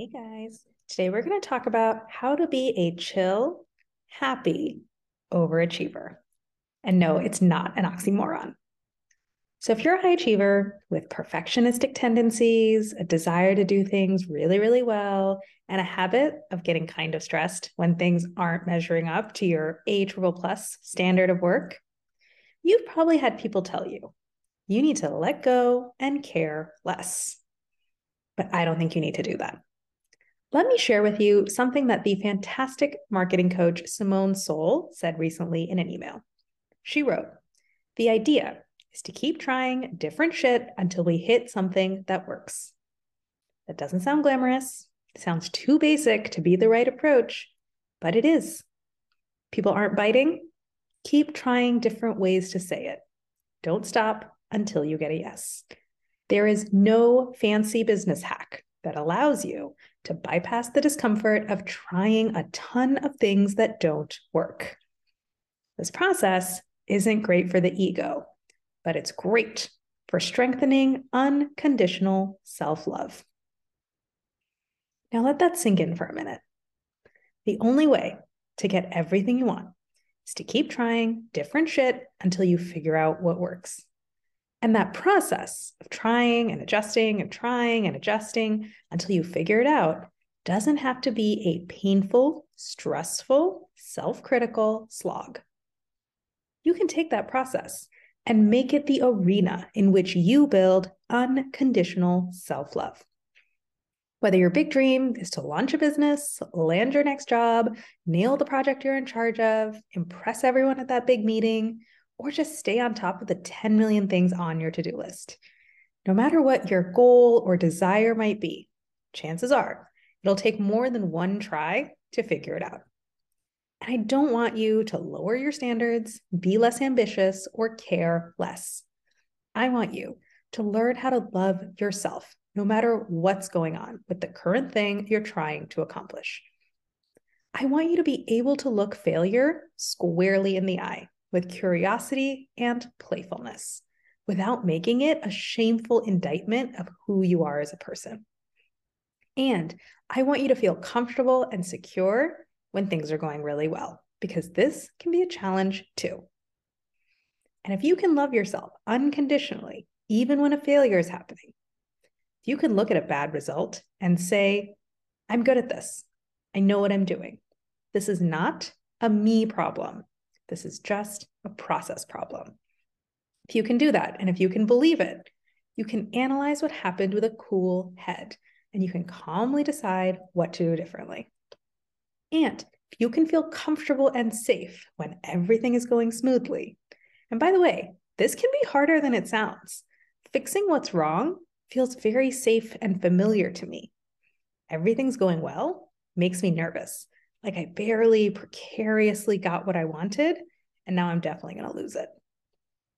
Hey guys, today we're going to talk about how to be a chill, happy overachiever. And no, it's not an oxymoron. So, if you're a high achiever with perfectionistic tendencies, a desire to do things really, really well, and a habit of getting kind of stressed when things aren't measuring up to your A triple plus standard of work, you've probably had people tell you you need to let go and care less. But I don't think you need to do that. Let me share with you something that the fantastic marketing coach Simone Seol said recently in an email. She wrote, The idea is to keep trying different shit until we hit something that works. That doesn't sound glamorous. Sounds too basic to be the right approach, but it is. People aren't biting. Keep trying different ways to say it. Don't stop until you get a yes. There is no fancy business hack that allows you to bypass the discomfort of trying a ton of things that don't work. This process isn't great for the ego, but it's great for strengthening unconditional self love. Now, let that sink in for a minute. The only way to get everything you want is to keep trying different shit until you figure out what works. And that process of trying and adjusting and trying and adjusting until you figure it out doesn't have to be a painful, stressful, self critical slog. You can take that process and make it the arena in which you build unconditional self love. Whether your big dream is to launch a business, land your next job, nail the project you're in charge of, impress everyone at that big meeting, or just stay on top of the 10 million things on your to do list. No matter what your goal or desire might be, chances are it'll take more than one try to figure it out. And I don't want you to lower your standards, be less ambitious, or care less. I want you to learn how to love yourself no matter what's going on with the current thing you're trying to accomplish. I want you to be able to look failure squarely in the eye with curiosity and playfulness without making it a shameful indictment of who you are as a person. And I want you to feel comfortable and secure when things are going really well, because this can be a challenge too. And if you can love yourself unconditionally, even when a failure is happening, if you can look at a bad result and say, I'm good at this, I know what I'm doing. This is not a me problem. This is just a process problem. If you can do that, and if you can believe it, you can analyze what happened with a cool head, and you can calmly decide what to do differently. And you can feel comfortable and safe when everything is going smoothly, and by the way, this can be harder than it sounds. Fixing what's wrong feels very safe and familiar to me. Everything's going well makes me nervous like I barely precariously got what I wanted, and now I'm definitely going to lose it.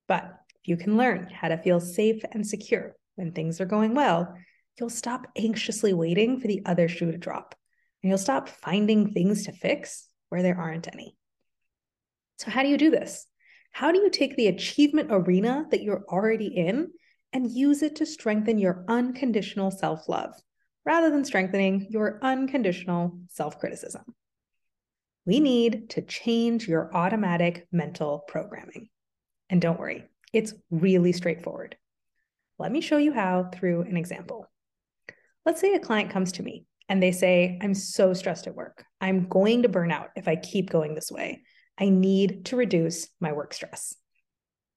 But if you can learn how to feel safe and secure when things are going well, you'll stop anxiously waiting for the other shoe to drop, and you'll stop finding things to fix where there aren't any. So, how do you do this? How do you take the achievement arena that you're already in and use it to strengthen your unconditional self love rather than strengthening your unconditional self criticism? We need to change your automatic mental programming. And don't worry, it's really straightforward. Let me show you how through an example. Let's say a client comes to me and they say, I'm so stressed at work. I'm going to burn out if I keep going this way. I need to reduce my work stress.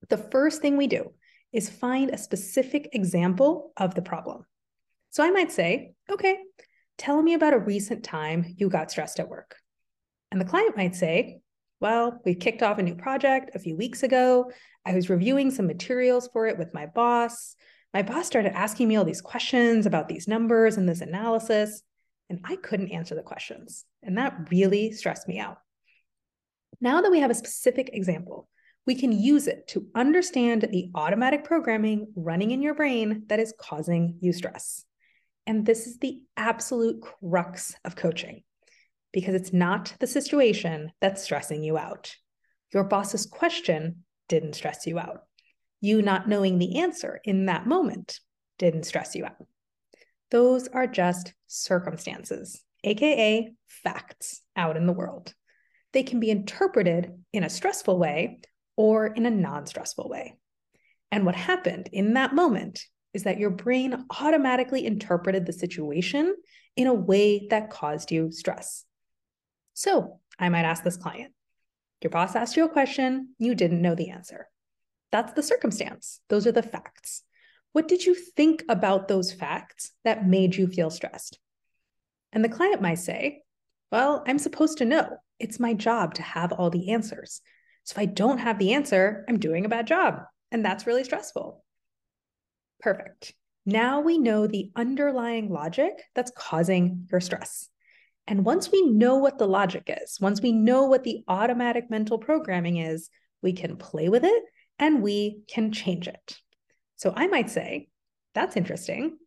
The first thing we do is find a specific example of the problem. So I might say, okay, tell me about a recent time you got stressed at work. And the client might say, well, we kicked off a new project a few weeks ago. I was reviewing some materials for it with my boss. My boss started asking me all these questions about these numbers and this analysis, and I couldn't answer the questions. And that really stressed me out. Now that we have a specific example, we can use it to understand the automatic programming running in your brain that is causing you stress. And this is the absolute crux of coaching because it's not the situation that's stressing you out. Your boss's question didn't stress you out. You not knowing the answer in that moment didn't stress you out. those are just circumstances, AKA facts out in the world. They can be interpreted in a stressful way or in a non stressful way. And what happened in that moment is that your brain automatically interpreted the situation in a way that caused you stress. So I might ask this client Your boss asked you a question, you didn't know the answer. That's the circumstance, those are the facts. What did you think about those facts that made you feel stressed? And the client might say, Well, I'm supposed to know. It's my job to have all the answers. So if I don't have the answer, I'm doing a bad job. And that's really stressful. Perfect. Now we know the underlying logic that's causing your stress. And once we know what the logic is, once we know what the automatic mental programming is, we can play with it and we can change it. So I might say, that's interesting.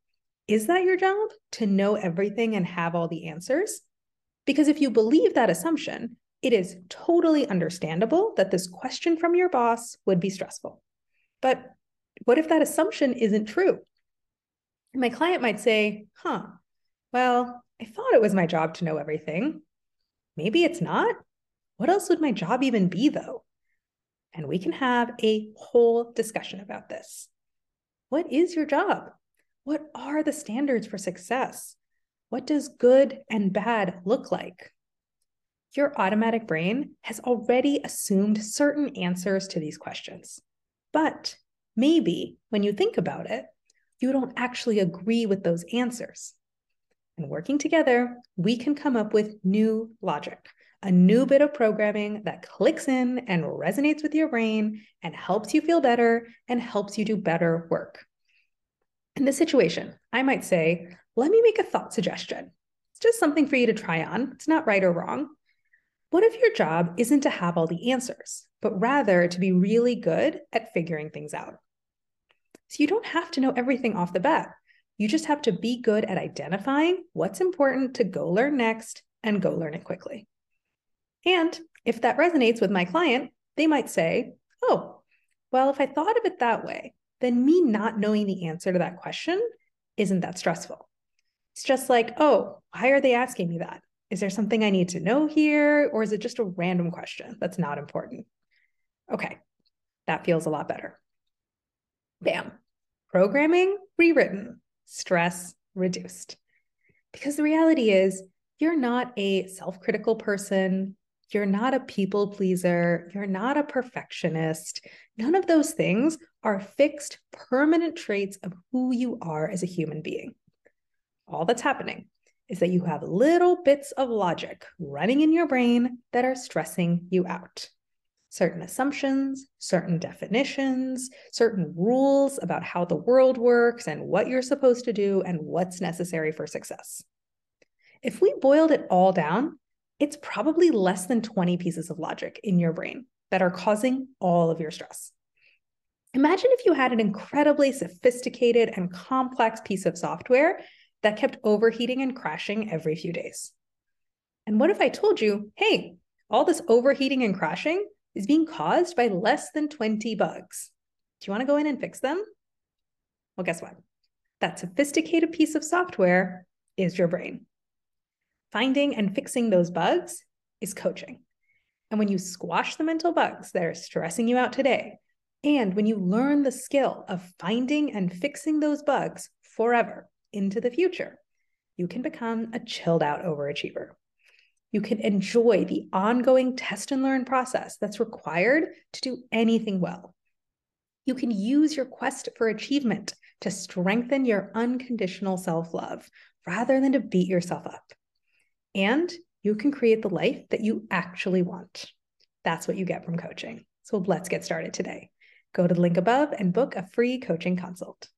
Is that your job to know everything and have all the answers? Because if you believe that assumption, it is totally understandable that this question from your boss would be stressful. But what if that assumption isn't true? My client might say, huh, well, I thought it was my job to know everything. Maybe it's not. What else would my job even be, though? And we can have a whole discussion about this. What is your job? What are the standards for success? What does good and bad look like? Your automatic brain has already assumed certain answers to these questions. But maybe when you think about it, you don't actually agree with those answers. And working together, we can come up with new logic, a new bit of programming that clicks in and resonates with your brain and helps you feel better and helps you do better work. In this situation, I might say, let me make a thought suggestion. It's just something for you to try on. It's not right or wrong. What if your job isn't to have all the answers, but rather to be really good at figuring things out? So you don't have to know everything off the bat. You just have to be good at identifying what's important to go learn next and go learn it quickly. And if that resonates with my client, they might say, oh, well, if I thought of it that way, then me not knowing the answer to that question isn't that stressful. It's just like, oh, why are they asking me that? Is there something I need to know here? Or is it just a random question that's not important? Okay, that feels a lot better. Bam. Programming rewritten, stress reduced. Because the reality is, you're not a self critical person. You're not a people pleaser. You're not a perfectionist. None of those things are fixed, permanent traits of who you are as a human being. All that's happening is that you have little bits of logic running in your brain that are stressing you out. Certain assumptions, certain definitions, certain rules about how the world works and what you're supposed to do and what's necessary for success. If we boiled it all down, it's probably less than 20 pieces of logic in your brain that are causing all of your stress. Imagine if you had an incredibly sophisticated and complex piece of software that kept overheating and crashing every few days. And what if I told you, hey, all this overheating and crashing is being caused by less than 20 bugs? Do you want to go in and fix them? Well, guess what? That sophisticated piece of software is your brain. Finding and fixing those bugs is coaching. And when you squash the mental bugs that are stressing you out today, and when you learn the skill of finding and fixing those bugs forever into the future, you can become a chilled out overachiever. You can enjoy the ongoing test and learn process that's required to do anything well. You can use your quest for achievement to strengthen your unconditional self love rather than to beat yourself up and you can create the life that you actually want. That's what you get from coaching. So let's get started today. Go to the link above and book a free coaching consult.